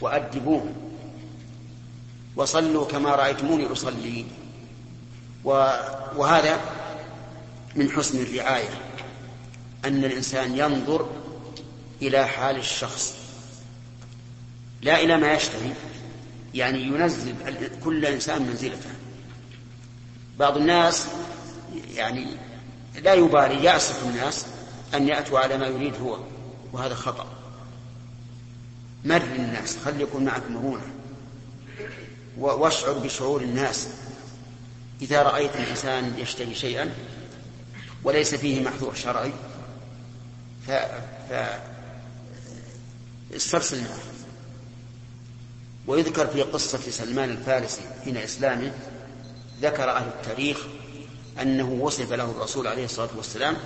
وأدبوهم وصلوا كما رأيتموني أصلي. وهذا من حسن الرعاية. أن الإنسان ينظر إلى حال الشخص. لا إلى ما يشتهي. يعني ينزل كل إنسان منزلته. بعض الناس يعني لا يبالي يأسف الناس أن يأتوا على ما يريد هو. وهذا خطأ. مر الناس خل يكون معك مرونة. واشعر بشعور الناس. إذا رأيت الإنسان يشتهي شيئا وليس فيه محذور شرعي ف... ف... استرسل معه. ويذكر في قصة سلمان الفارسي حين إسلامه ذكر أهل التاريخ أنه وصف له الرسول عليه الصلاة والسلام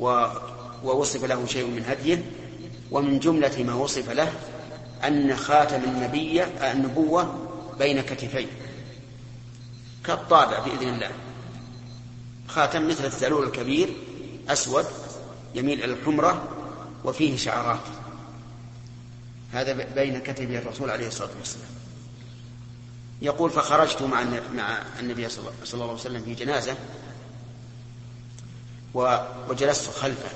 و... ووصف له شيء من هديه ومن جملة ما وصف له أن خاتم النبي النبوة بين كتفيه كالطابع بإذن الله. خاتم مثل الثلول الكبير أسود يميل إلى الحمرة وفيه شعرات. هذا بين كتفي الرسول عليه الصلاة والسلام. يقول فخرجت مع مع النبي صلى الله عليه وسلم في جنازة وجلست خلفه.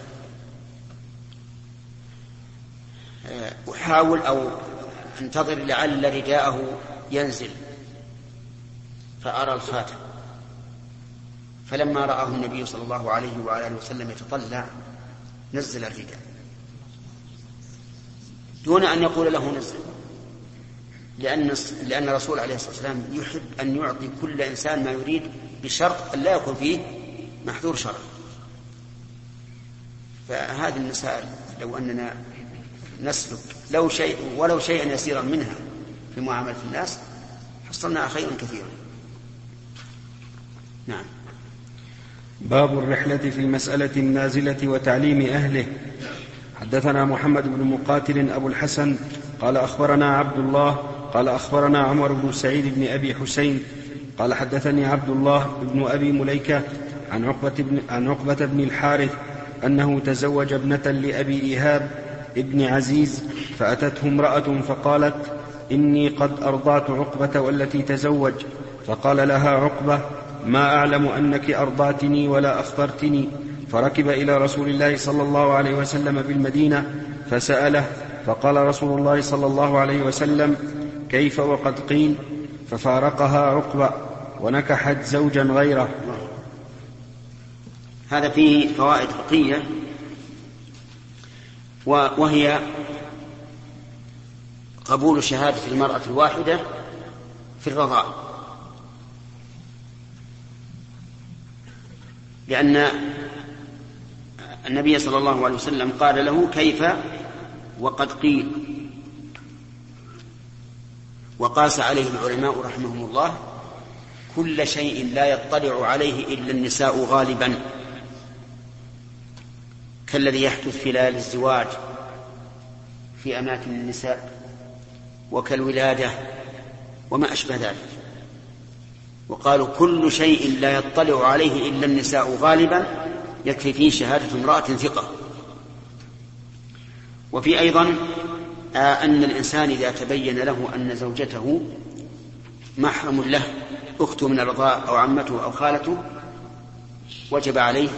أحاول أو أنتظر لعل رداءه ينزل. فأرى الخاتم. فلما رآه النبي صلى الله عليه وعلى آله وسلم يتطلع نزل الرداء. دون أن يقول له نزل. لأن لأن الرسول عليه الصلاة والسلام يحب أن يعطي كل إنسان ما يريد بشرط أن لا يكون فيه محذور شرعي. فهذه المسائل لو أننا نسلك. لو شيء ولو شيئا يسيرا منها في معاملة الناس حصلنا خيرا كثيرا. نعم. باب الرحلة في المسألة النازلة وتعليم أهله. حدثنا محمد بن مقاتل أبو الحسن قال أخبرنا عبد الله قال أخبرنا عمر بن سعيد بن أبي حسين قال حدثني عبد الله بن أبي مليكة عن عقبة بن, عن عقبة بن الحارث أنه تزوج ابنة لأبي إيهاب ابن عزيز فأتته امرأة فقالت إني قد أرضعت عقبة والتي تزوج. فقال لها عقبة ما أعلم أنك أرضعتني ولا أخبرتني فركب إلى رسول الله صلى الله عليه وسلم بالمدينة فسأله فقال رسول الله صلى الله عليه وسلم كيف وقد قيل؟ ففارقها عقبة ونكحت زوجا غيره. هذا فيه فوائد فقهية. وهي قبول شهادة المرأة الواحدة في الرضاع. لأن النبي صلى الله عليه وسلم قال له كيف وقد قيل. وقاس عليه العلماء رحمهم الله كل شيء لا يطلع عليه إلا النساء غالبا. كالذي يحدث في ليالي الزواج في أماكن النساء وكالولادة وما أشبه ذلك. وقالوا كل شيء لا يطلع عليه إلا النساء غالبا يكفي فيه شهادة امرأة ثقة. وفي أيضا آه، أن الإنسان إذا تبين له أن زوجته محرم له أخته من الرضاء أو عمته أو خالته وجب عليه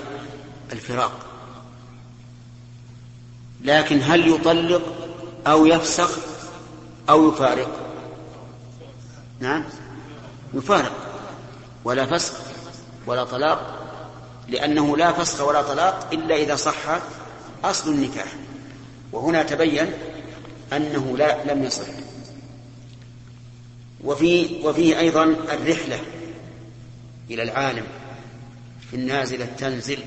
الفراق. لكن هل يطلق أو يفسخ أو يفارق؟ نعم. يفارق. ولا فسخ ولا طلاق لأنه لا فسخ ولا طلاق إلا إذا صح أصل النكاح. وهنا تبين أنه لا لم يصح. وفي وفيه أيضا الرحلة إلى العالم في النازلة تنزل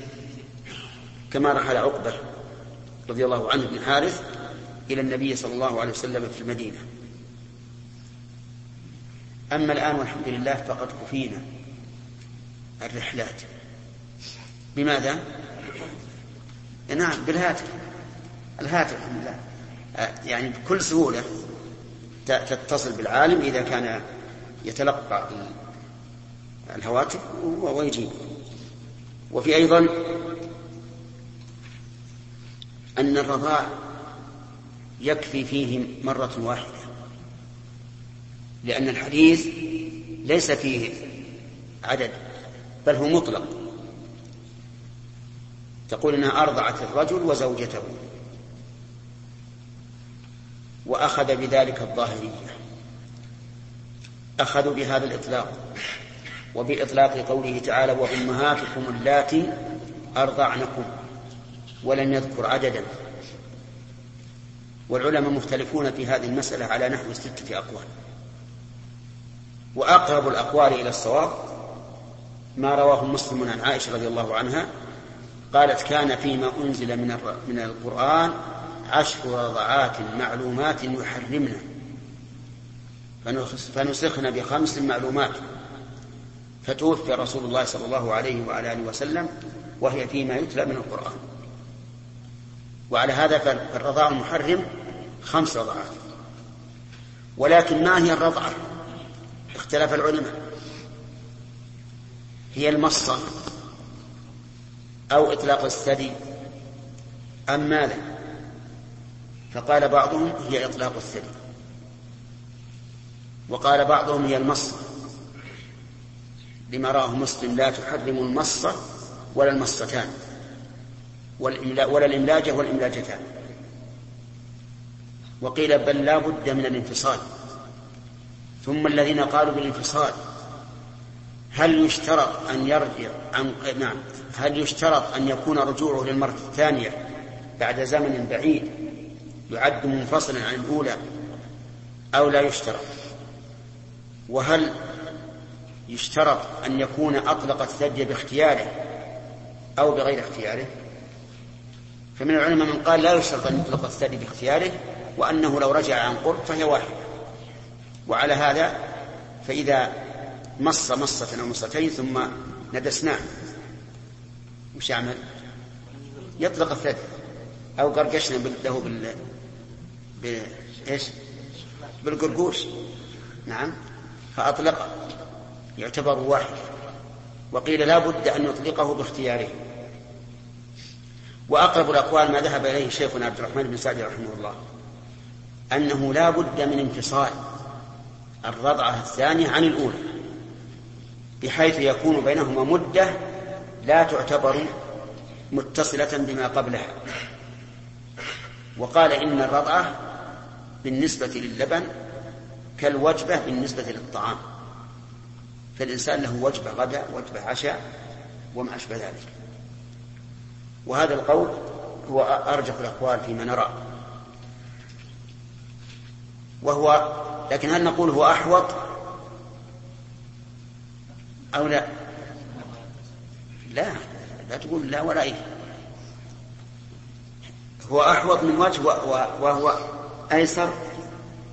كما رحل عقبة. رضي الله عنه بن حارث إلى النبي صلى الله عليه وسلم في المدينة. أما الآن والحمد لله فقد كفينا الرحلات. بماذا؟ نعم بالهاتف. الهاتف الحمد لله. يعني بكل سهولة تتصل بالعالم إذا كان يتلقى الهواتف ويجيب وفي أيضا أن الرضاع يكفي فيه مرة واحدة لأن الحديث ليس فيه عدد بل هو مطلق. تقول انها أرضعت الرجل وزوجته وأخذ بذلك الظاهرية أخذوا بهذا الإطلاق وبإطلاق قوله تعالى وأمهاتكم اللاتي أرضعنكم. ولم يذكر عددا. والعلماء مختلفون في هذه المسألة على نحو ستة أقوال. وأقرب الأقوال إلى الصواب ما رواه مسلم عن عائشة رضي الله عنها قالت كان فيما أنزل من من القرآن عشر رضعات معلومات يحرمنا. فنسخن بخمس معلومات. فتوفي رسول الله صلى الله عليه وعلى آله وسلم وهي فيما يتلى من القرآن. وعلى هذا فالرضاع المحرم خمس رضعات ولكن ما هي الرضعة اختلف العلماء. هي المصة أو إطلاق الثدي أم ماذا؟ فقال بعضهم هي إطلاق الثدي. وقال بعضهم هي المصة لما راه مسلم لا تحرم المصة ولا المصتان. ولا الإملاجة والإملاجتان. وقيل بل لا بد من الانفصال. ثم الذين قالوا بالانفصال هل يشترط أن يرجع عن نعم هل يشترط أن يكون رجوعه للمرة الثانية بعد زمن بعيد يعد منفصلا عن الأولى أو لا يشترط؟ وهل يشترط أن يكون أطلق الثدي باختياره أو بغير اختياره؟ فمن العلماء من قال لا يشترط أن يطلق الثدي باختياره وأنه لو رجع عن قرب فهي واحدة. وعلى هذا فإذا مص مصة أو مصتين ثم ندسناه. وش يعمل؟ يطلق الثدي. أو قرقشنا له بال ب... إيش؟ بالقرقوش. نعم. فأطلق. يعتبر واحد. وقيل لا بد أن يطلقه باختياره. وأقرب الأقوال ما ذهب إليه شيخنا عبد الرحمن بن سعد رحمه الله أنه لا بد من انفصال الرضعة الثانية عن الأولى بحيث يكون بينهما مدة لا تعتبر متصلة بما قبلها. وقال إن الرضعة بالنسبة للبن كالوجبة بالنسبة للطعام فالإنسان له وجبة غداء وجبة عشاء وما أشبه ذلك. وهذا القول هو أرجح الأقوال فيما نرى. وهو لكن هل نقول هو أحوط أو لا؟ لا لا تقول لا ولا إيه. هو أحوط من وجه وهو أيسر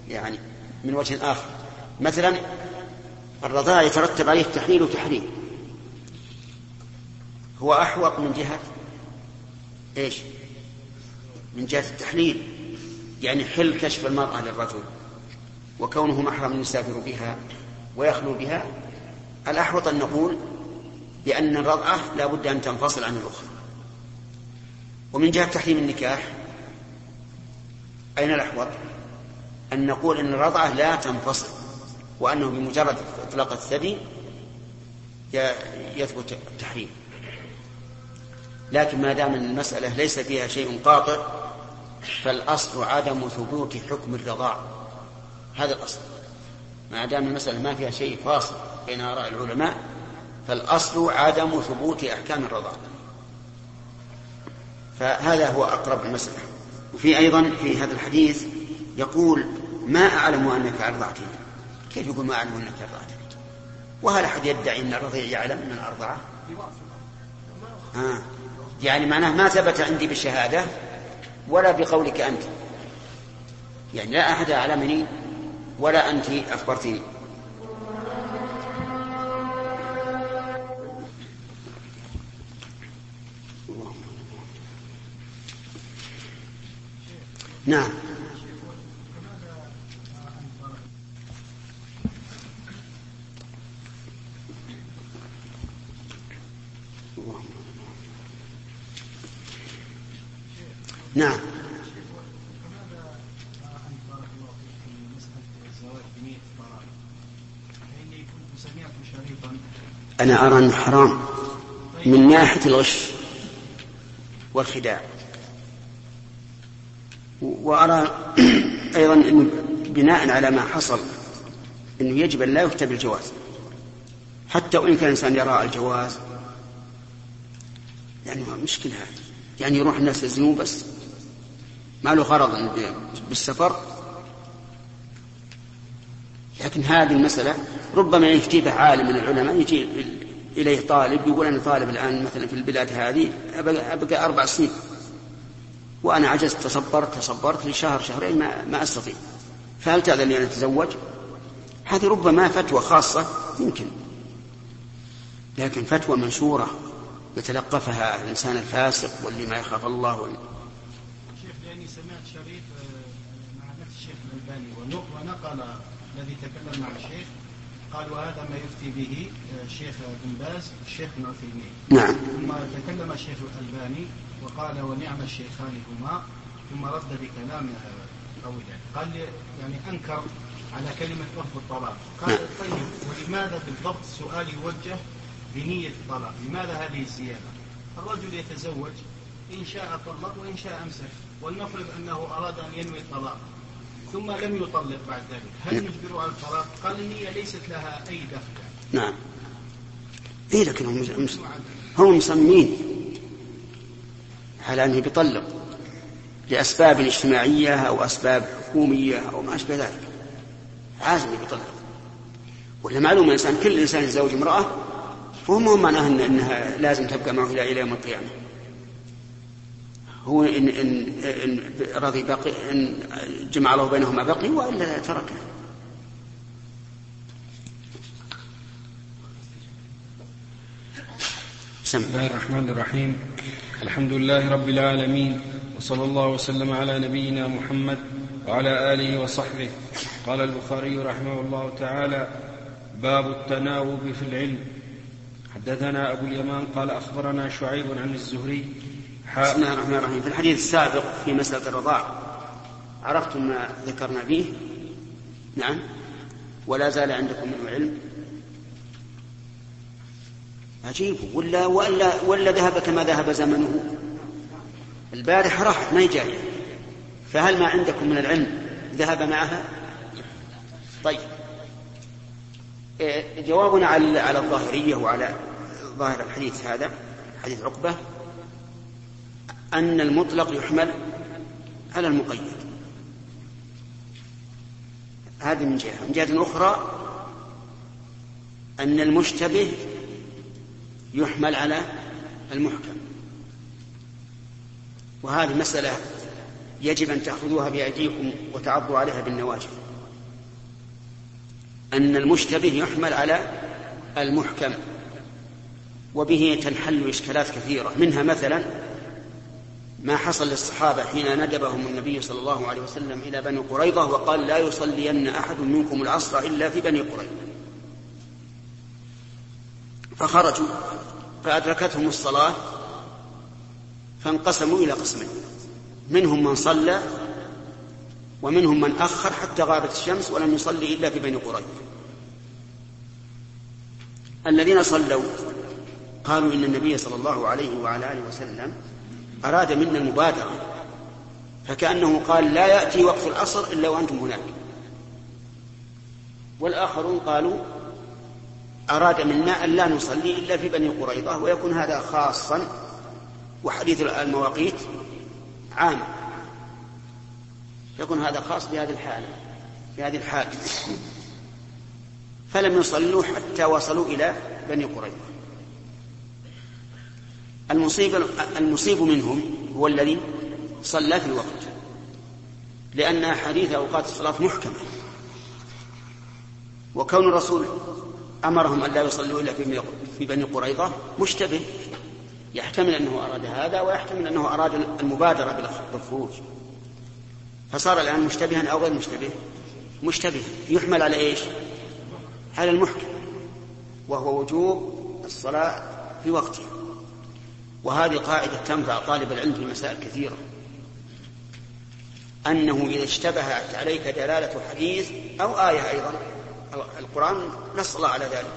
يعني من وجه آخر. مثلا الرضاعة يترتب عليه تحليل وتحريم. هو أحوط من جهة إيش؟ من جهة التحليل. يعني حل كشف المرأة للرجل وكونه محرم يسافر بها ويخلو بها. الأحوط أن نقول بأن الرضعة لا بد أن تنفصل عن الأخرى. ومن جهة تحريم النكاح أين الأحوط؟ أن نقول أن الرضعة لا تنفصل وأنه بمجرد إطلاق الثدي يثبت التحريم. لكن ما دام المسألة ليس فيها شيء قاطع فالأصل عدم ثبوت حكم الرضاع. هذا الأصل. ما دام المسألة ما فيها شيء فاصل بين آراء العلماء فالأصل عدم ثبوت أحكام الرضاعة فهذا هو أقرب المسألة. وفي أيضا في هذا الحديث يقول ما أعلم أنك أرضعتني كيف يقول ما أعلم أنك أرضعتني وهل أحد يدعي أن الرضيع يعلم من الأرضعة آه. يعني معناه ما ثبت عندي بالشهادة ولا بقولك أنت. يعني لا أحد أعلمني ولا أنت أخبرتني. نعم. نعم. أنا أرى أنه حرام من ناحية الغش والخداع. وأرى أيضا أنه بناء على ما حصل أنه يجب أن لا يكتب الجواز حتى وإن كان الإنسان يرى الجواز يعني مشكلة. هذه يعني يروح الناس يزنون بس. ما له غرض بالسفر. لكن هذه المسألة ربما يفتي به عالم من العلماء يجي إليه طالب يقول أنا طالب الآن مثلا في البلاد هذه أبقى, أربع سنين. وأنا عجزت تصبرت تصبرت لشهر شهرين ما, ما أستطيع. فهل تأذن لي أن أتزوج؟ هذه ربما فتوى خاصة يمكن. لكن فتوى منشورة يتلقفها الإنسان الفاسق واللي ما يخاف الله وال... شيخ لأني سمعت شريط آه، مع نفس الشيخ الألباني ونقل الذي تكلم مع الشيخ. قال وهذا ما يفتي به الشيخ آه، بن باز الشيخ ابن عثيمين. نعم. ثم تكلم الشيخ الألباني وقال ونعم الشيخان هما ثم رد بكلام طويل قال يعني أنكر على كلمة لفظ الطلاق. قال نعم. طيب ولماذا بالضبط السؤال يوجه بنية الطلاق؟ لماذا هذه الزيادة؟ الرجل يتزوج إن شاء طلق وإن شاء أمسك ولنفرض أنه أراد أن ينوي الطلاق. ثم لم يطلق بعد ذلك. هل نعم. نجبره على الطلاق؟ قال النية ليست لها أي دخل. نعم. إيه لكن هم هم مصممين على أنه بيطلق لأسباب اجتماعية أو أسباب حكومية أو ما أشبه ذلك. عازم يطلق. ولا معلوم الإنسان كل إنسان يتزوج امرأة وهم هم معناها إن إنها لازم تبقى معه إلى يوم القيامة. هو إن إن إن رضي بقي إن جمع الله بينهما بقي وإلا تركه. بسم الله الرحمن الرحيم. الحمد لله رب العالمين وصلى الله وسلم على نبينا محمد وعلى آله وصحبه. قال البخاري رحمه الله تعالى باب التناوب في العلم. حدثنا أبو اليمان قال أخبرنا شعيب عن الزهري بسم الله الرحمن الرحيم. في الحديث السابق في مسألة الرضاع عرفتم ما ذكرنا به نعم. ولا زال عندكم من علم عجيب. ولا ولا ولا ذهب كما ذهب زمنه؟ البارحة راحت ما جاية. فهل ما عندكم من العلم ذهب معها؟ طيب. إيه، جوابنا على على الظاهرية وعلى ظاهر الحديث هذا حديث عقبة. أن المطلق يحمل على المقيد. هذه من جهة. من جهة أخرى أن المشتبه يحمل على المحكم. وهذه مسألة يجب أن تأخذوها بأيديكم وتعضوا عليها بالنواجذ. أن المشتبه يحمل على المحكم. وبه تنحل إشكالات كثيرة. منها مثلا ما حصل للصحابة حين ندبهم النبي صلى الله عليه وسلم إلى بني قريظة وقال لا يصلين أحد منكم العصر إلا في بني قريظة. فخرجوا فأدركتهم الصلاة فانقسموا إلى قسمين. منهم من صلى ومنهم من أخر حتى غابت الشمس ولم يصلي إلا في بني قريظة. الذين صلوا قالوا إن النبي صلى الله عليه وعلى آله وسلم أراد منا المبادرة. فكأنه قال لا يأتي وقت العصر إلا وأنتم هناك. والآخرون قالوا أراد منا أن لا نصلي إلا في بني قريظة ويكون هذا خاصا وحديث المواقيت عام. يكون هذا خاص بهذه الحالة في هذه الحال فلم يصلوا حتى وصلوا إلى بني قريظة. المصيب المصيب منهم هو الذي صلى في الوقت. لأن أحاديث أوقات الصلاة محكمة وكون الرسول أمرهم أن لا يصلوا إلا في بني قريظة مشتبه. يحتمل أنه أراد هذا ويحتمل أنه أراد المبادرة بالخروج. فصار الآن مشتبها أو غير مشتبه؟ مشتبه. يحمل على إيش؟ على المحكم. وهو وجوب الصلاة في وقتها وهذه قاعدة تنفع طالب العلم في مسائل كثيرة. أنه إذا اشتبهت عليك دلالة حديث أو آية أيضا القرآن نص الله على ذلك.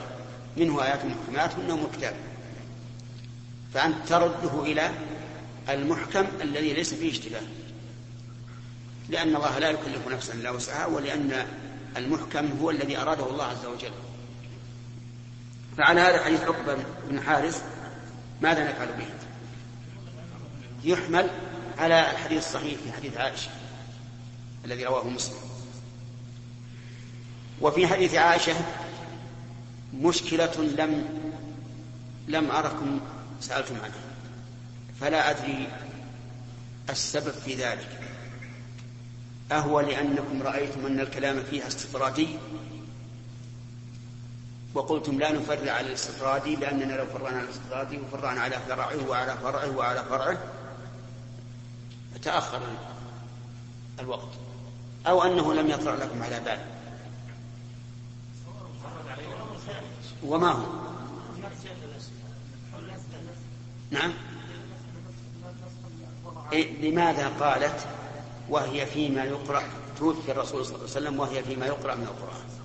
منه آيات محكمات هن أم الكتاب فأنت ترده إلى المحكم الذي ليس فيه اشتباه. لأن الله لا يكلف نفسا إلا وسعها ولأن المحكم هو الذي أراده الله عز وجل. فعلى هذا حديث عقبة بن حارث ماذا نفعل به؟ يحمل على الحديث الصحيح في حديث عائشة الذي رواه مسلم. وفي حديث عائشة مشكلة لم لم أركم سألتم عنها. فلا أدري السبب في ذلك. أهو لأنكم رأيتم أن الكلام فيها استطرادي وقلتم لا نفرع على الاستطرادي لأننا لو فرعنا على الاستطرادي وفرعنا على فرعه وعلى فرعه وعلى فرعه تأخر الوقت. أو أنه لم يطرأ لكم على بال. وما هو؟ نعم. إيه لماذا قالت وهي فيما يقرأ؟ توفي الرسول صلى الله عليه وسلم وهي فيما يقرأ من القرآن.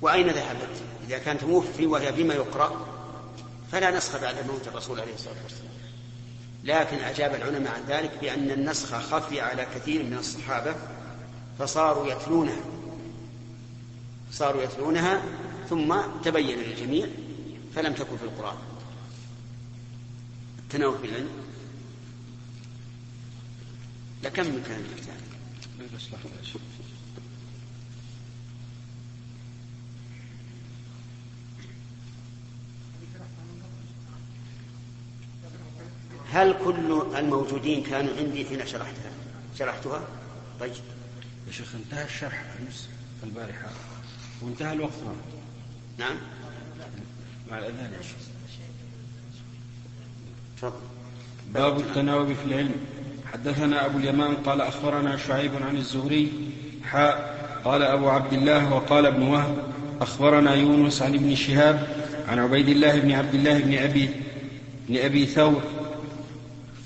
وأين ذهبت؟ إذا كانت موفي وهي فيما يقرأ فلا نسخ بعد موت الرسول عليه الصلاة والسلام. لكن أجاب العلماء عن ذلك بأن النسخ خفي على كثير من الصحابة فصاروا يتلونها. صاروا يتلونها ثم تبين للجميع فلم تكن في القرآن. التناول في العلم لكم كان الكتاب. هل كل الموجودين كانوا عندي حين شرحتها؟ شرحتها؟ طيب. يا شيخ انتهى الشرح امس البارحة. وانتهى الوقت نعم. مع الأذان يا شيخ. تفضل. باب التناوب في العلم. حدثنا أبو اليمان قال أخبرنا شعيب عن الزهري حاء قال أبو عبد الله وقال ابن وهب أخبرنا يونس عن ابن شهاب عن عبيد الله بن عبد الله بن أبي بن أبي ثور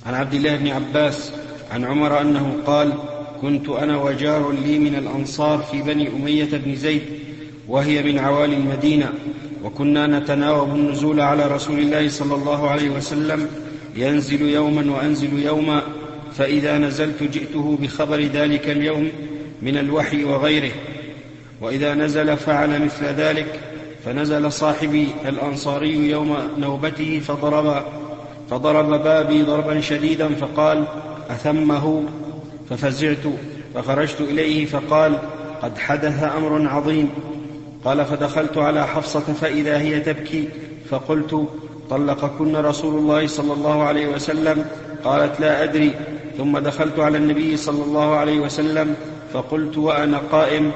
عن عبد الله بن عباس عن عمر أنه قال كنت أنا وجار لي من الأنصار في بني أمية بن زيد وهي من عوالي المدينة وكنا نتناوب النزول على رسول الله صلى الله عليه وسلم ينزل يوما وأنزل يوما فإذا نزلت جئته بخبر ذلك اليوم من الوحي وغيره وإذا نزل فعل مثل ذلك فنزل صاحبي الأنصاري يوم نوبته فضرب فضرب بابي ضربا شديدا فقال أثمه؟ ففزعت فخرجت إليه فقال قد حدث أمر عظيم. قال فدخلت على حفصة فإذا هي تبكي فقلت طلقكن رسول الله صلى الله عليه وسلم. قالت لا أدري. ثم دخلت على النبي صلى الله عليه وسلم فقلت وأنا قائم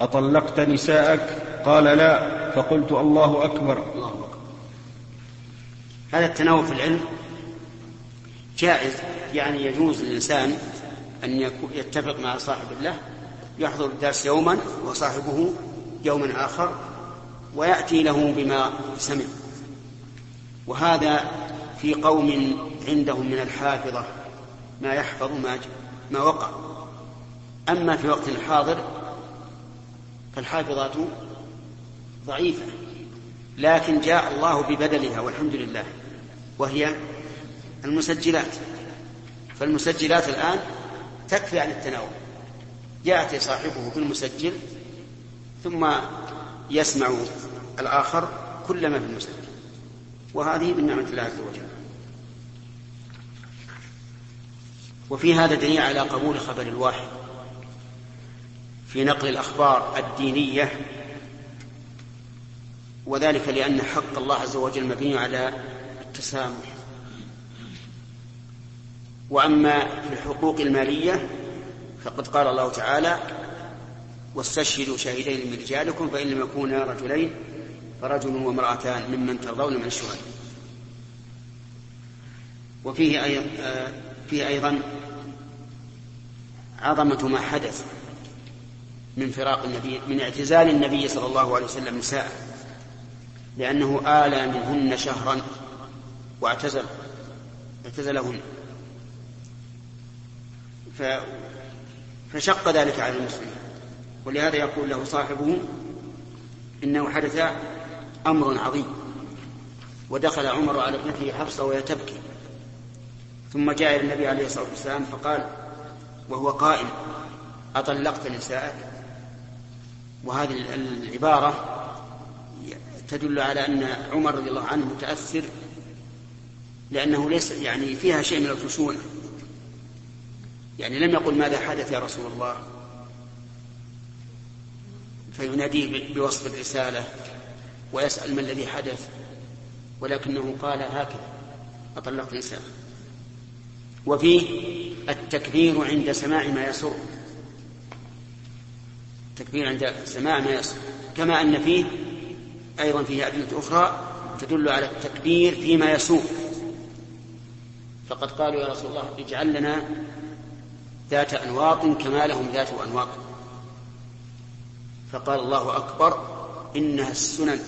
أطلقت نساءك؟ قال لا. فقلت الله أكبر. هذا التناول في العلم جائز يعني يجوز للإنسان أن يتفق مع صاحب الله يحضر الدرس يوما وصاحبه يوما آخر ويأتي له بما سمع. وهذا في قوم عندهم من الحافظة ما يحفظ ما ما وقع. أما في وقت الحاضر فالحافظات ضعيفة لكن جاء الله ببدلها والحمد لله. وهي المسجلات. فالمسجلات الآن تكفي عن التناول. يأتي صاحبه بالمسجل ثم يسمع الآخر كل ما في المسجل. وهذه من نعمة الله عز وجل. وفي هذا دليل على قبول خبر الواحد. في نقل الأخبار الدينية. وذلك لأن حق الله عز وجل مبني على التسامح. وأما في الحقوق المالية فقد قال الله تعالى واستشهدوا شهيدين من رجالكم فإن لم يكونا رجلين فرجل وامرأتان ممن ترضون من الشهداء. وفيه أيضا فيه أيضا عظمة ما حدث من فراق النبي من اعتزال النبي صلى الله عليه وسلم نساءه لأنه آلى منهن شهرا واعتزل اعتزلهن. ف... فشق ذلك على المسلمين. ولهذا يقول له صاحبه إنه حدث أمر عظيم. ودخل عمر على ابنته حفصة وهي تبكي. ثم جاء إلى النبي عليه الصلاة والسلام فقال وهو قائل أطلقت نساءك وهذه العبارة تدل على أن عمر رضي الله عنه متأثر لأنه ليس يعني فيها شيء من الخشونة. يعني لم يقل ماذا حدث يا رسول الله. فيناديه بوصف الرسالة ويسأل ما الذي حدث ولكنه قال هكذا. أطلقت نساء وفيه التكبير عند سماع ما يسر التكبير عند سماع ما يسر كما أن فيه أيضا فيه أدلة أخرى تدل على التكبير فيما يسوء. فقد قالوا يا رسول الله اجعل لنا ذات أنواط كما لهم ذات أنواط فقال الله أكبر إنها السنن.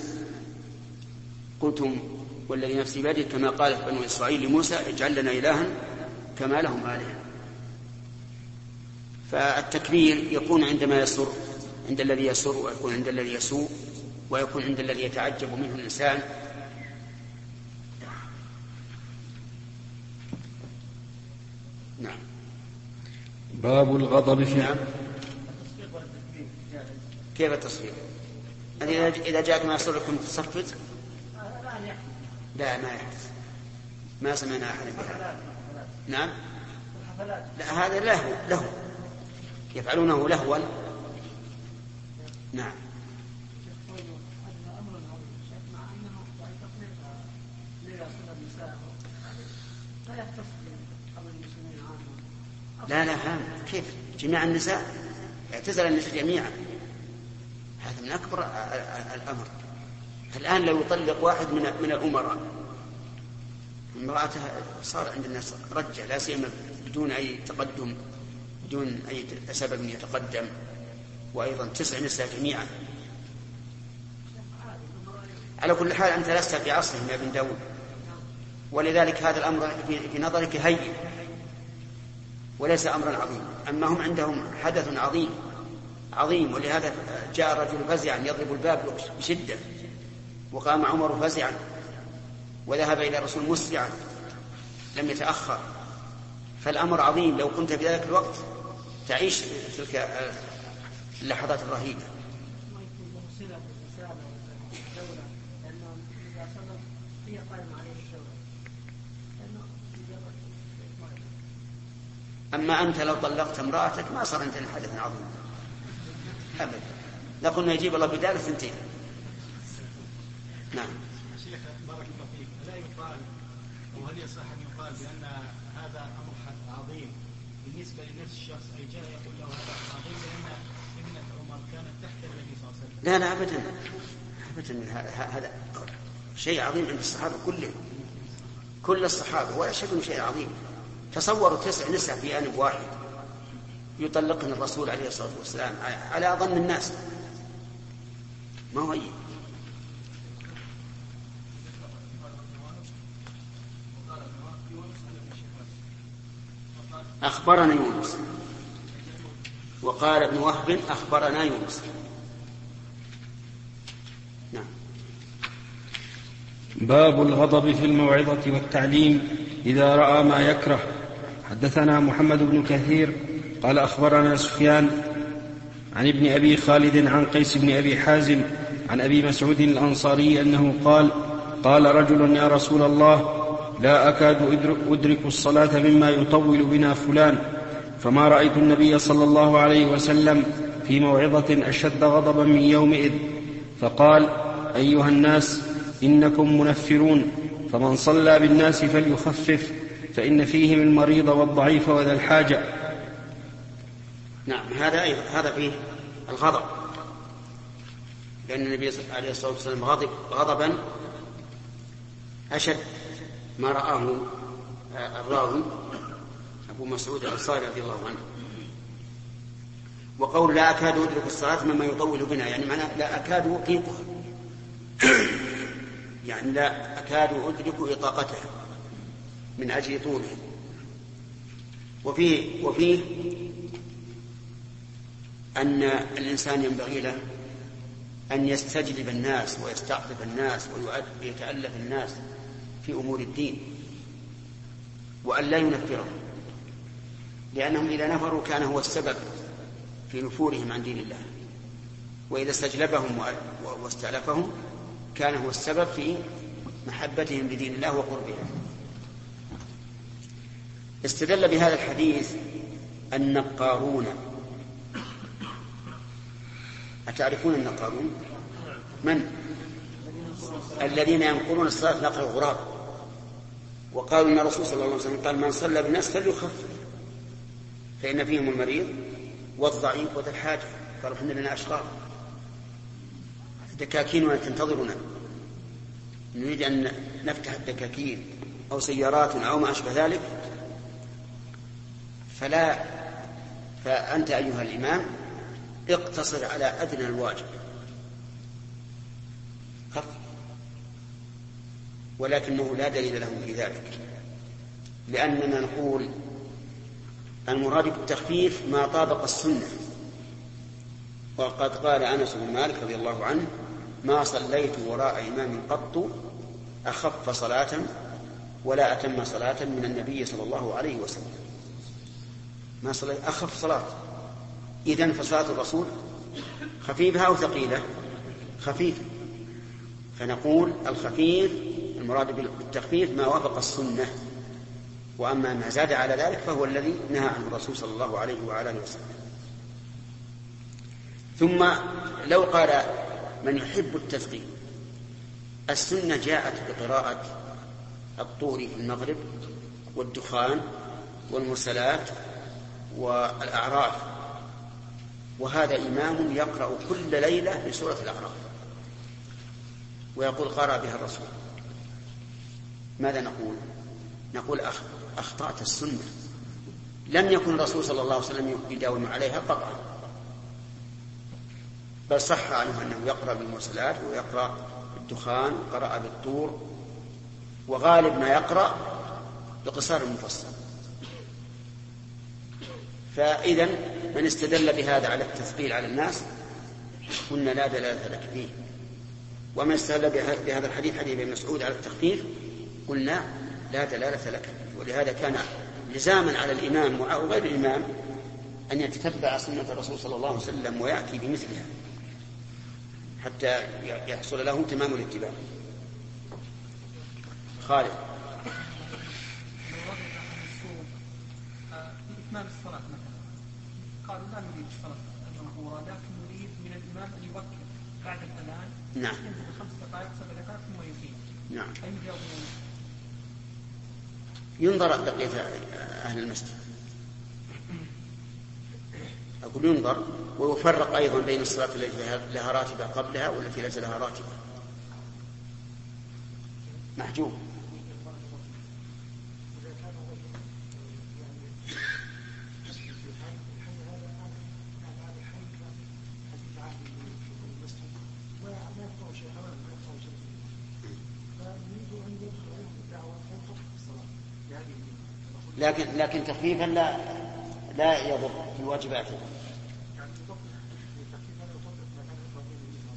قلتم والذي نفسي بيده كما قالت بنو إسرائيل لموسى اجعل لنا إلها كما لهم آلهة. فالتكبير يكون عندما يسر عند الذي يسر ويكون عند الذي يسوء ويكون عند الذي يتعجب منه الإنسان. باب الغضب في نعم كيف التصفيق؟ إذا جاءك ما يسركم تصفت لا ما يحدث. ما سمعنا أحد بهذا. نعم؟ لا هذا لهو له. يفعلونه لهوا نعم. لا لا ها كيف؟ جميع النساء؟ اعتزل النساء جميعا. هذا من أكبر الأمر. الآن لو يطلق واحد من من الأمراء امرأته صار عند الناس رجع لا سيما بدون أي تقدم بدون أي سبب يتقدم وأيضا تسع نساء جميعا. على كل حال أنت لست في عصرهم يا ابن داود. ولذلك هذا الأمر في نظرك هين. وليس أمرا عظيما أما هم عندهم حدث عظيم عظيم ولهذا جاء الرجل فزعا يضرب الباب بشدة وقام عمر فزعا وذهب إلى الرسول مسرعا لم يتأخر. فالأمر عظيم لو كنت في ذلك الوقت تعيش تلك اللحظات الرهيبة. أما أنت لو طلقت امرأتك ما صار عندنا حدث عظيم. أبدا. لقلنا يجيب الله بدار ثنتين. نعم. شيخ بارك الله فيك. لا يقال وهل يصح أن يقال بأن هذا أمر عظيم؟ بالنسبة لنفس الشخص أي جاء يقول له هذا عظيم لأن ابنة عمر كانت تحت النبي صلى الله عليه وسلم. لا لا ابدا. ابدا. هذا شيء عظيم عند الصحابة كلهم. كل الصحابة. ولا شك شيء عظيم. تصوروا تسع نساء في آنب واحد يطلقن الرسول عليه الصلاة والسلام. على ظن الناس. ما هو أي؟ أخبرنا يونس. وقال ابن وهب أخبرنا يونس. نعم. باب الغضب في الموعظة والتعليم إذا رأى ما يكره. حدثنا محمد بن كثير قال أخبرنا سفيان عن ابن أبي خالد عن قيس بن أبي حازم عن أبي مسعود الأنصاري أنه قال قال رجل يا رسول الله لا أكاد أدرك الصلاة مما يطول بنا فلان فما رأيت النبي صلى الله عليه وسلم في موعظة أشد غضبا من يومئذ. فقال أيها الناس إنكم منفرون فمن صلى بالناس فليخفف. فإن فيهم المريض والضعيف وذا الحاجة. نعم هذا أيضا هذا فيه الغضب. لأن النبي عليه الصلاة والسلام غضب غضبا أشد ما رآه الراوي أبو مسعود الأنصاري رضي الله عنه. وقول لا أكاد أدرك الصلاة مما يطول بنا يعني معناه لا أكاد أطيقها. يعني لا أكاد أدرك إطاقتها. من أجل طوله. وفيه وفيه أن الإنسان ينبغي له أن يستجلب الناس ويستعطف الناس ويتألف الناس في أمور الدين وأن لا ينفرهم. لأنهم إذا نفروا كان هو السبب في نفورهم عن دين الله. وإذا استجلبهم واستألفهم كان هو السبب في محبتهم لدين الله وقربهم. استدل بهذا الحديث النقارون. أتعرفون النقارون؟ من؟ الذين ينقلون الصلاة نقل الغراب. وقالوا إن الرسول صلى الله عليه وسلم قال من صلى بالناس فليخفف فإن فيهم المريض والضعيف وذا الحاجة قالوا إحنا لنا اشغال دكاكين تنتظرنا. نريد أن نفتح الدكاكين أو سيارات أو ما أشبه ذلك. فلا فأنت أيها الإمام اقتصر على أدنى الواجب. ولكنه لا دليل له في ذلك. لأننا نقول المراد بالتخفيف ما طابق السنة. وقد قال أنس بن مالك رضي الله عنه ما صليت وراء إمام قط أخف صلاة ولا أتم صلاة من النبي صلى الله عليه وسلم. ما صليت أخف صلاة. إذن فصلاة الرسول خفيفة أو ثقيلة؟ خفيفة فنقول الخفيف المراد بالتخفيف ما وافق السنة. وأما ما زاد على ذلك فهو الذي نهى عنه الرسول صلى الله عليه وعلى آله وسلم. ثم لو قال من يحب التثقيل السنة جاءت بقراءة الطور في المغرب والدخان والمرسلات والأعراف. وهذا إمام يقرأ كل ليلة بسورة الأعراف. ويقول قرأ بها الرسول. ماذا نقول؟ نقول أخطأت السنة. لم يكن الرسول صلى الله عليه وسلم يداوم عليها قطعا. بل صح عنه أنه يقرأ بالمرسلات ويقرأ بالدخان قرأ بالطور. وغالب ما يقرأ بقصار المفصل فإذا من استدل بهذا على التثقيل على الناس قلنا لا دلالة لك فيه. ومن استدل بهذا الحديث حديث ابن مسعود على التخفيف قلنا لا دلالة لك. ولهذا كان لزاما على الإمام أو غير الإمام أن يتتبع سنة الرسول صلى الله عليه وسلم ويأتي بمثلها حتى يحصل له تمام الاتباع. خالد. الصلاة؟ قالوا لا نريد الصلاة ولكن نريد من الإمام أن يبكر بعد الأذان. نعم. ينزل خمس دقائق سبع دقائق ثم يقيم نعم. أي ينظر بقية أهل المسجد. أقول ينظر ويفرق أيضا بين الصلاة التي لها راتبة قبلها والتي ليس لها راتبة. محجوب. لكن لكن تخفيفا لا لا يضر في الواجبات.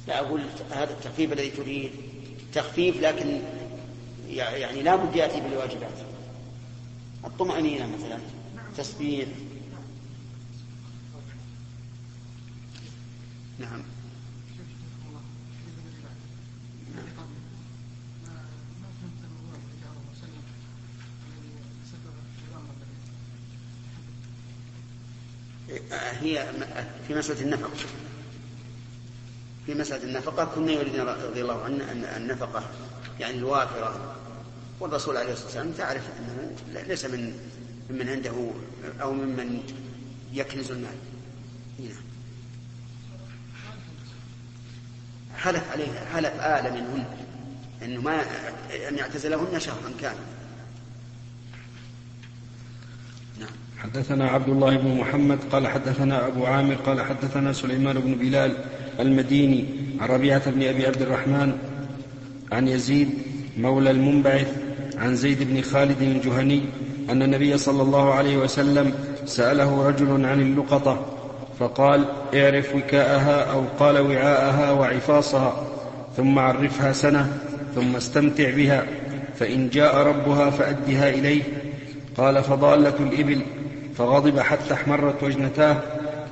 لا أقول هذا التخفيف الذي تريد تخفيف لكن يعني لا بد يأتي بالواجبات. الطمأنينة مثلا تسبيح. نعم. هي في مسألة النفقة. في مسألة النفقة كنا يريدنا رضي الله عنه أن النفقة يعني الوافرة. والرسول عليه الصلاة والسلام تعرف أنه ليس من ممن عنده أو ممن يكنز المال. نعم. حلف عليه حلف آل منهن أنه ما أن يعتزلهن شهرا كاملا. حدثنا عبد الله بن محمد قال حدثنا أبو عامر قال حدثنا سليمان بن بلال المديني عن ربيعة بن أبي عبد الرحمن عن يزيد مولى المنبعث عن زيد بن خالد الجهني أن النبي صلى الله عليه وسلم سأله رجل عن اللقطة فقال اعرف وكاءها أو قال وعاءها وعفاصها ثم عرفها سنة ثم استمتع بها فإن جاء ربها فأدها إليه. قال فضالة الإبل. فغضب حتى احمرت وجنتاه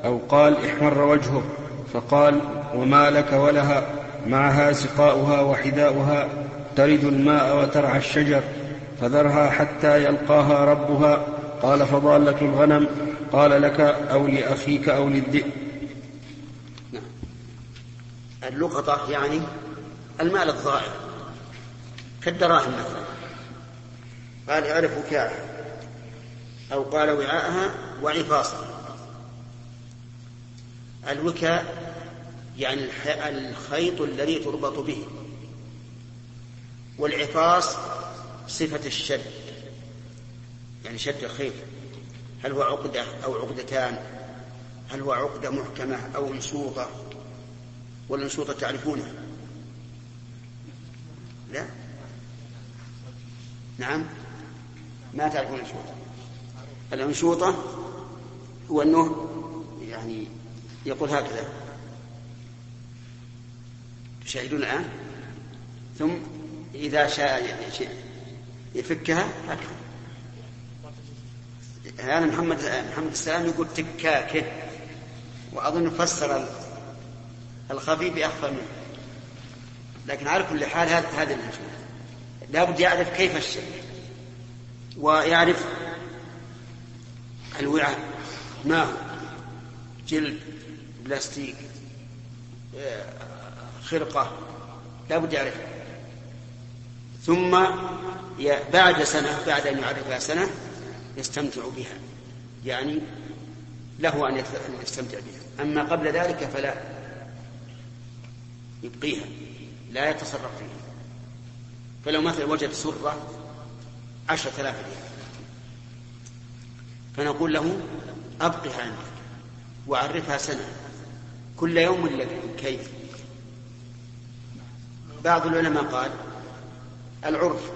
أو قال احمر وجهه فقال وما لك ولها معها سقاؤها وحذاؤها ترد الماء وترعى الشجر فذرها حتى يلقاها ربها. قال فضالة الغنم قال لك أو لأخيك أو للذئب. نعم. اللقطة يعني المال الضائع كالدراهم مثلا. قال اعرف وكاءها أو قال وعاءها وعفاصها. الوكاء يعني الخيط الذي تربط به. والعفاص صفة الشد. يعني شد الخيط. هل هو عقدة أو عقدتان؟ هل هو عقدة محكمة أو انشوطة والانشوطة تعرفونها لا؟ نعم؟ ما تعرفون الانشوطة الأنشوطة هو أنه يعني يقول هكذا. تشاهدون الآن؟ ثم إذا شاء يفكها هكذا. هذا محمد محمد السلام يقول تكاكه وأظن فسر الخفي بأخفى منه. لكن على كل حال هذا هذا المشهور لابد يعرف كيف الشيء ويعرف الوعاء ما هو؟ جلد بلاستيك آه، خرقة. لابد يعرفها ثم بعد سنة بعد أن يعرفها سنة يستمتع بها. يعني له أن يستمتع بها. أما قبل ذلك فلا. يبقيها. لا يتصرف فيها. فلو مثلا وجد سرة عشرة آلاف ريال. فنقول له أبقها عندك وعرفها سنة كل يوم ولا كيف؟ بعض العلماء قال العرف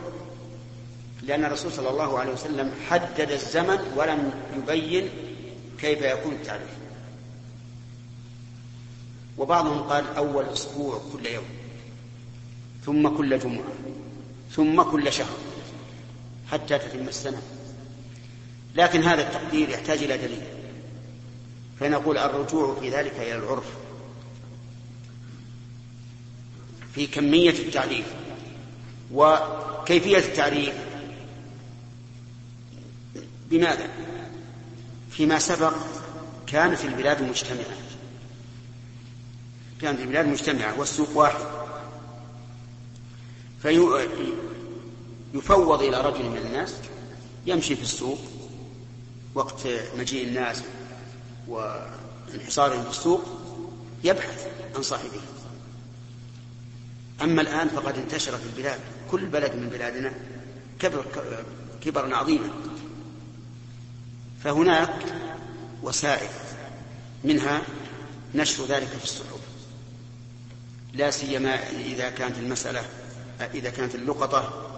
لأن الرسول صلى الله عليه وسلم حدد الزمن ولم يبين كيف يكون التعريف. وبعضهم قال أول أسبوع كل يوم ثم كل جمعة ثم كل شهر حتى تتم السنة. لكن هذا التقدير يحتاج إلى دليل. فنقول الرجوع في ذلك إلى العرف. في كمية التعريف وكيفية التعريف بماذا؟ فيما سبق كانت البلاد مجتمعة. كانت البلاد مجتمعة والسوق واحد. فيفوض إلى رجل من الناس يمشي في السوق وقت مجيء الناس وانحصارهم في السوق يبحث عن صاحبه. أما الآن فقد انتشر في البلاد كل بلد من بلادنا كبر كبرا عظيما. فهناك وسائل منها نشر ذلك في الصحف. لا سيما إذا كانت المسألة إذا كانت اللقطة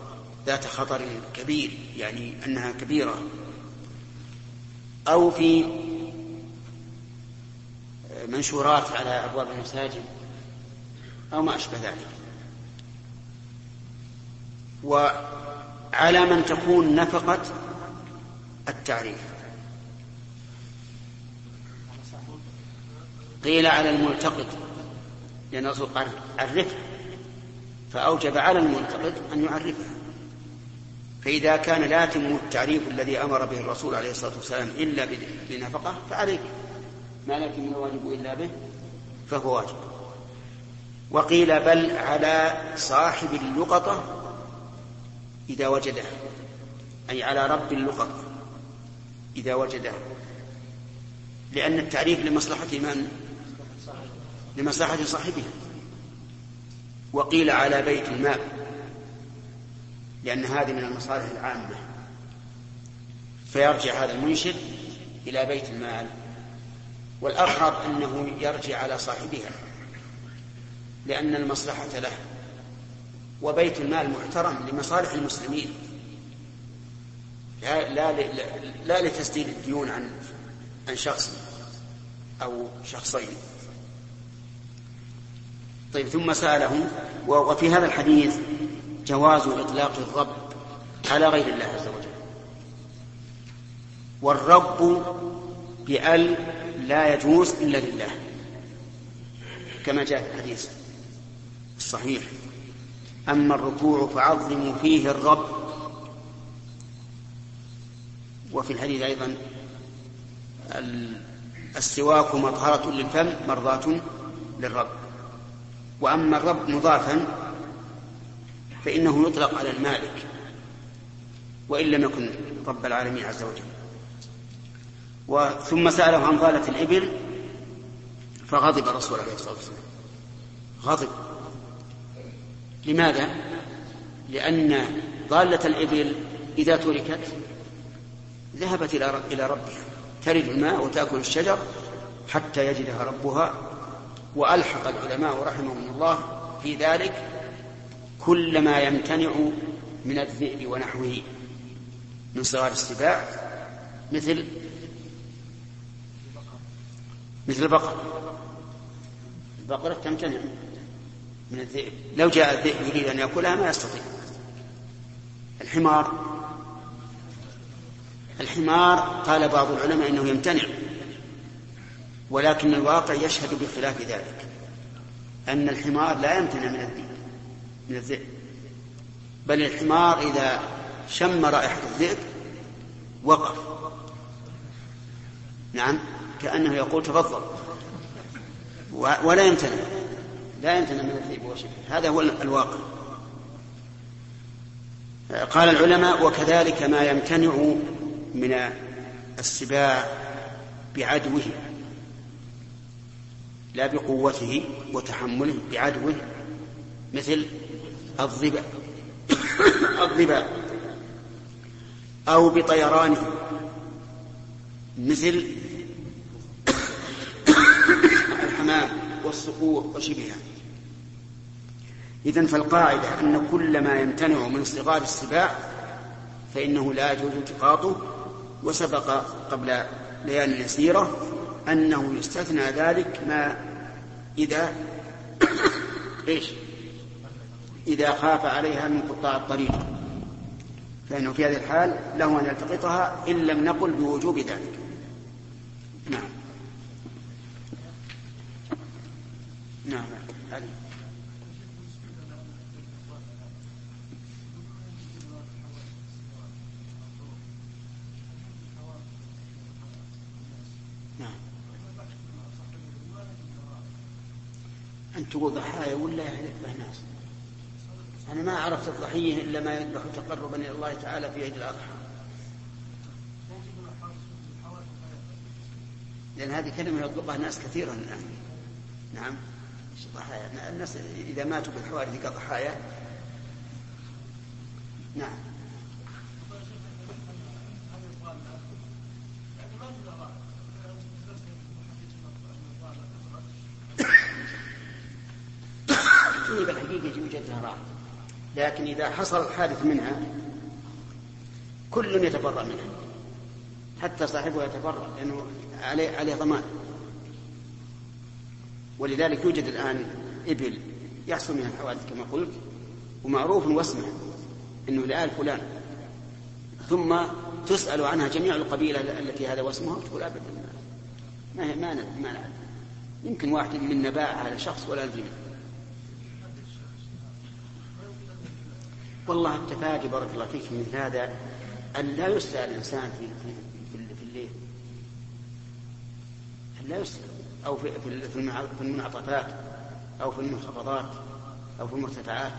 ذات خطر كبير يعني أنها كبيرة. أو في منشورات على أبواب المساجد أو ما أشبه ذلك. وعلى من تكون نفقة التعريف. قيل على الملتقط لأن الرسول قال عرفها فأوجب على الملتقط أن يعرفها فإذا كان لا يتم التعريف الذي أمر به الرسول عليه الصلاة والسلام إلا بنفقة فعليك. ما لا يتم الواجب إلا به؟ فهو واجب. وقيل بل على صاحب اللقطة إذا وجدها أي على رب اللقطة إذا وجدها لأن التعريف لمصلحة من؟ لمصلحة صاحبها وقيل على بيت المال. لأن هذه من المصالح العامة. فيرجع هذا المنشد إلى بيت المال. والأقرب أنه يرجع على صاحبها لأن المصلحة له. وبيت المال محترم لمصالح المسلمين. لا, لا, لا, لا لتسديد الديون عن عن شخص أو شخصين. طيب ثم سأله وفي هذا الحديث جواز إطلاق الرب على غير الله عز وجل. والرب بأل لا يجوز إلا لله. كما جاء في الحديث الصحيح. أما الركوع فعظموا فيه الرب. وفي الحديث أيضا السواك مطهرة للفم مرضاة للرب. وأما الرب مضافا فإنه يطلق على المالك وإن لم يكن رب العالمين عز وجل. ثم سأله عن ضالة الإبل فغضب الرسول عليه الصلاة والسلام غضب. لماذا؟ لأن ضالة الإبل إذا تركت ذهبت إلى ربها ترد الماء وتأكل الشجر حتى يجدها ربها وألحق العلماء رحمهم الله في ذلك كل ما يمتنع من الذئب ونحوه من صغار السباع مثل مثل البقر. البقرة تمتنع من الذئب. لو جاء الذئب يريد أن يأكلها ما يستطيع. الحمار. الحمار قال بعض العلماء إنه يمتنع ولكن الواقع يشهد بخلاف ذلك أن الحمار لا يمتنع من الذئب. من الذئب. بل الحمار إذا شم رائحه الذئب وقف. نعم كأنه يقول تفضل. ولا يمتنع. لا يمتنع من الذئب وشبه هذا هو الواقع. قال العلماء وكذلك ما يمتنع من السباع بعدوه لا بقوته وتحمله بعدوه. مثل الظباء الظباء أو بطيرانه مثل الحمام والصقور وشبهها. إذن فالقاعدة أن كل ما يمتنع من صغار السباع فإنه لا يجوز التقاطه وسبق قبل ليال يسيرة أنه يستثنى ذلك ما إذا إيش؟ إذا خاف عليها من قطاع الطريق. فإنه في هذه الحال له أن يلتقطها إن لم نقل بوجوب ذلك. نعم. نعم. هذه أن تقول ضحايا ولا يذبح ناس أنا ما عرفت الضحية إلا ما يذبح تقربا إلى الله تعالى في عيد الأضحى. لأن هذه كلمة يطلقها ناس كثيرا الآن. نعم. ضحايا. الناس إذا ماتوا بالحوادث كضحايا نعم. هي بالحقيقة يوجد لها لكن إذا حصل الحادث منها كل يتبرأ منها حتى صاحبها يتبرأ لأنه عليه عليه ضمان. ولذلك يوجد الآن إبل يحصل منها الحوادث كما قلت ومعروف واسمه أنه لآل فلان. ثم تسأل عنها جميع القبيلة التي هذا واسمها تقول أبدا ما ما ما, ما يمكن واحد منا باع على شخص ولا ندري والله التفاجئ بارك الله فيك من هذا أن لا يسأل الإنسان في, في, في الليل. أن لا يسأل. أو في, في المنعطفات. أو في المنخفضات. أو في المرتفعات.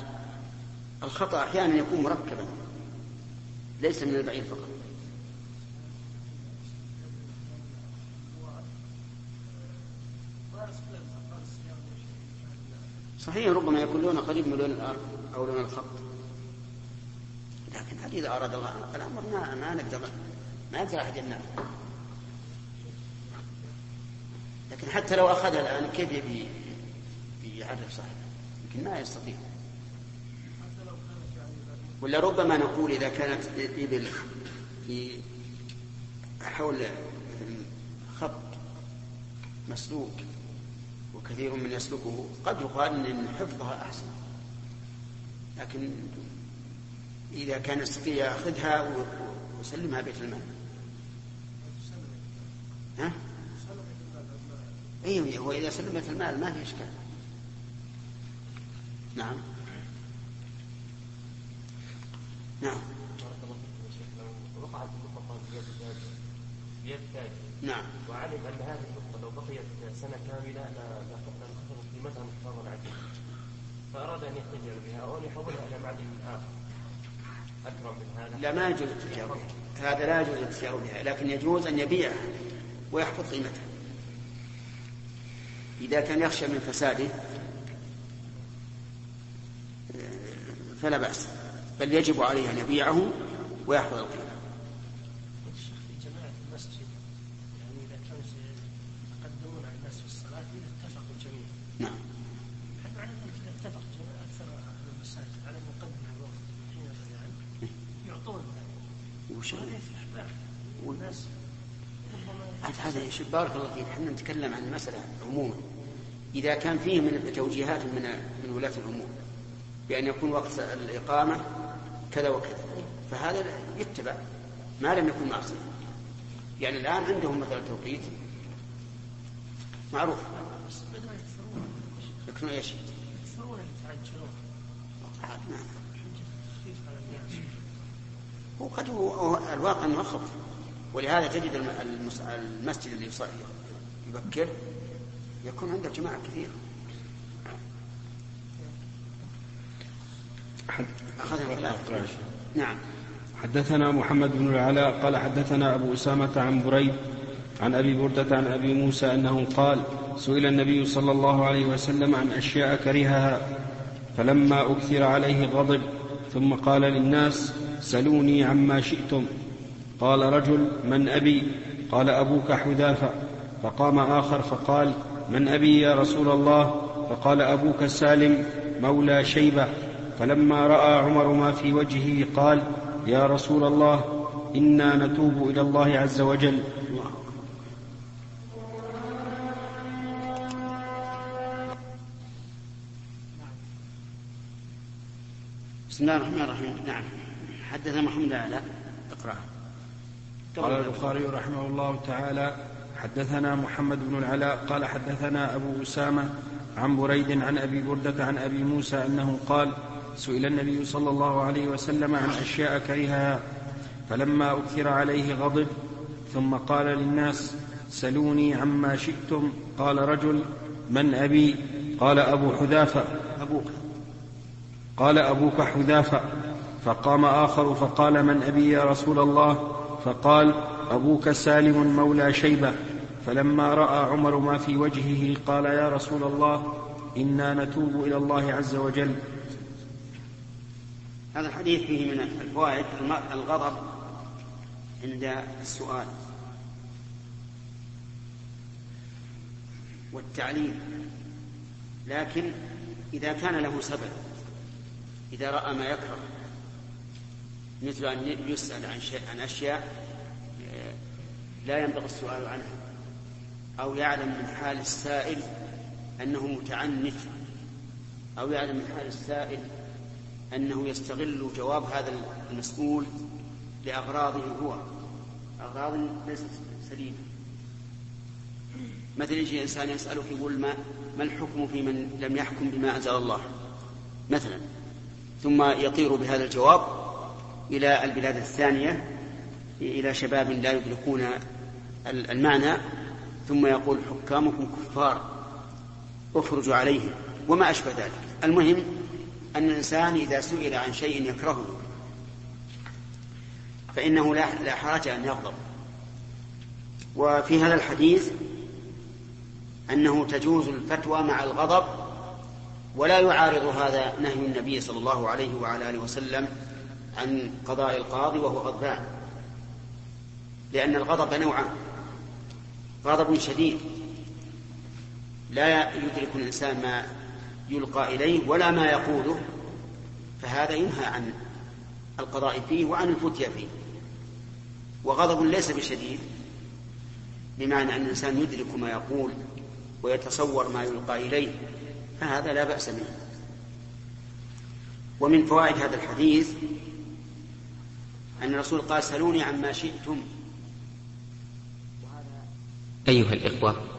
الخطأ أحيانا يكون مركبا. ليس من البعيد فقط. صحيح ربما يكون لونه قريب من لون الأرض أو لون الخط. لكن إذا أراد الله الأمر ما ما نقدر ما يقدر أحد يمنعه. لكن حتى لو أخذها الآن كيف يبي يعرف صاحبه؟ يمكن ما يستطيع. ولا ربما نقول إذا كانت إبل في حول خط مسلوك وكثير من يسلكه قد يقال إن حفظها أحسن. لكن إذا كان يستطيع يأخذها ويسلمها بيت المال. ها؟ اي هو إذا سلم بيت المال ما في إشكال. نعم. نعم. وقعت نعم. وعلم أن هذه النقطة لو بقيت سنة كاملة لانخفضت قيمتها انخفاضا عجيبا فأراد أن يتجر بها أو أن يحولها إلى معدن آخر. لا ما يجوز التجار بها هذا لا يجوز التجار بها لكن يجوز أن يبيعها ويحفظ قيمتها. إذا كان يخشى من فساده فلا بأس بل يجب عليه أن يبيعه ويحفظ القيمة في جماعة المسجد يعني إذا كانوا يقدمون على الناس في الصلاة إذا اتفقوا جميعا نعم حتى على إذا اتفق أكثر أهل المساجد على مقدم الوقت حين الأذان يعطون وش والناس هذا بارك الله فيك. إحنا نتكلم عن المسألة عموما. إذا كان فيه من توجيهات من من ولاة الأمور بأن يكون وقت الإقامة كذا وكذا فهذا يتبع ما لم يكن معصية يعني الآن عندهم مثلا توقيت معروف. يكونوا إيش؟ يكثرون يتعجلون نعم. هو قد هو الواقع إنه أخف. ولهذا تجد المسجد اللي يبكر يكون عنده جماعة كثيرة. نعم. حدثنا محمد بن العلاء قال حدثنا أبو أسامة عن بريد عن أبي بردة عن أبي موسى أنه قال سئل النبي صلى الله عليه وسلم عن أشياء كرهها فلما أكثر عليه غضب ثم قال للناس سلوني عما شئتم. قال رجل من أبي؟ قال أبوك حذافة. فقام آخر فقال من أبي يا رسول الله؟ فقال أبوك سالم مولى شيبة. فلما رأى عمر ما في وجهه قال يا رسول الله إنا نتوب إلى الله عز وجل. بسم الله الرحمن الرحيم. نعم. حدثنا محمد على اقرأ. قال البخاري رحمه الله تعالى حدثنا محمد بن العلاء قال حدثنا أبو أسامة عن بريد عن أبي بردة عن أبي موسى أنه قال سئل النبي صلى الله عليه وسلم عن أشياء كرهها فلما أكثر عليه غضب ثم قال للناس سلوني عما شئتم. قال رجل من أبي؟ قال أبو حذافة. أبوك. قال أبوك حذافة. فقام آخر فقال من أبي يا رسول الله؟ فقال أبوك سالم مولى شيبة. فلما رأى عمر ما في وجهه قال يا رسول الله إنا نتوب إلى الله عز وجل. هذا الحديث فيه من الفوائد الغضب عند السؤال والتعليم لكن إذا كان له سبب إذا رأى ما يكره مثل أن يسأل عن شيء عن أشياء آه، لا ينبغي السؤال عنها. أو يعلم من حال السائل أنه متعنت أو يعلم من حال السائل أنه يستغل جواب هذا المسؤول لأغراضه هو. أغراض ليست سليمة. مثلا يجي إنسان يسألك يقول ما, ما الحكم في من لم يحكم بما أنزل الله؟ مثلا. ثم يطير بهذا الجواب إلى البلاد الثانية إلى شباب لا يدركون المعنى ثم يقول حكامكم كفار اخرجوا عليهم وما أشبه ذلك. المهم أن الإنسان إذا سئل عن شيء يكرهه فإنه لا حرج أن يغضب. وفي هذا الحديث أنه تجوز الفتوى مع الغضب ولا يعارض هذا نهي النبي صلى الله عليه وعلى آله وسلم عن قضاء القاضي وهو غضبان. لأن الغضب نوعان. غضب شديد. لا يدرك الإنسان ما يلقى إليه ولا ما يقوله. فهذا ينهى عن القضاء فيه وعن الفتيا فيه. وغضب ليس بشديد بمعنى أن الإنسان يدرك ما يقول ويتصور ما يلقى إليه فهذا لا بأس به. ومن فوائد هذا الحديث أن الرسول قال سلوني عما شئتم. أيها الإخوة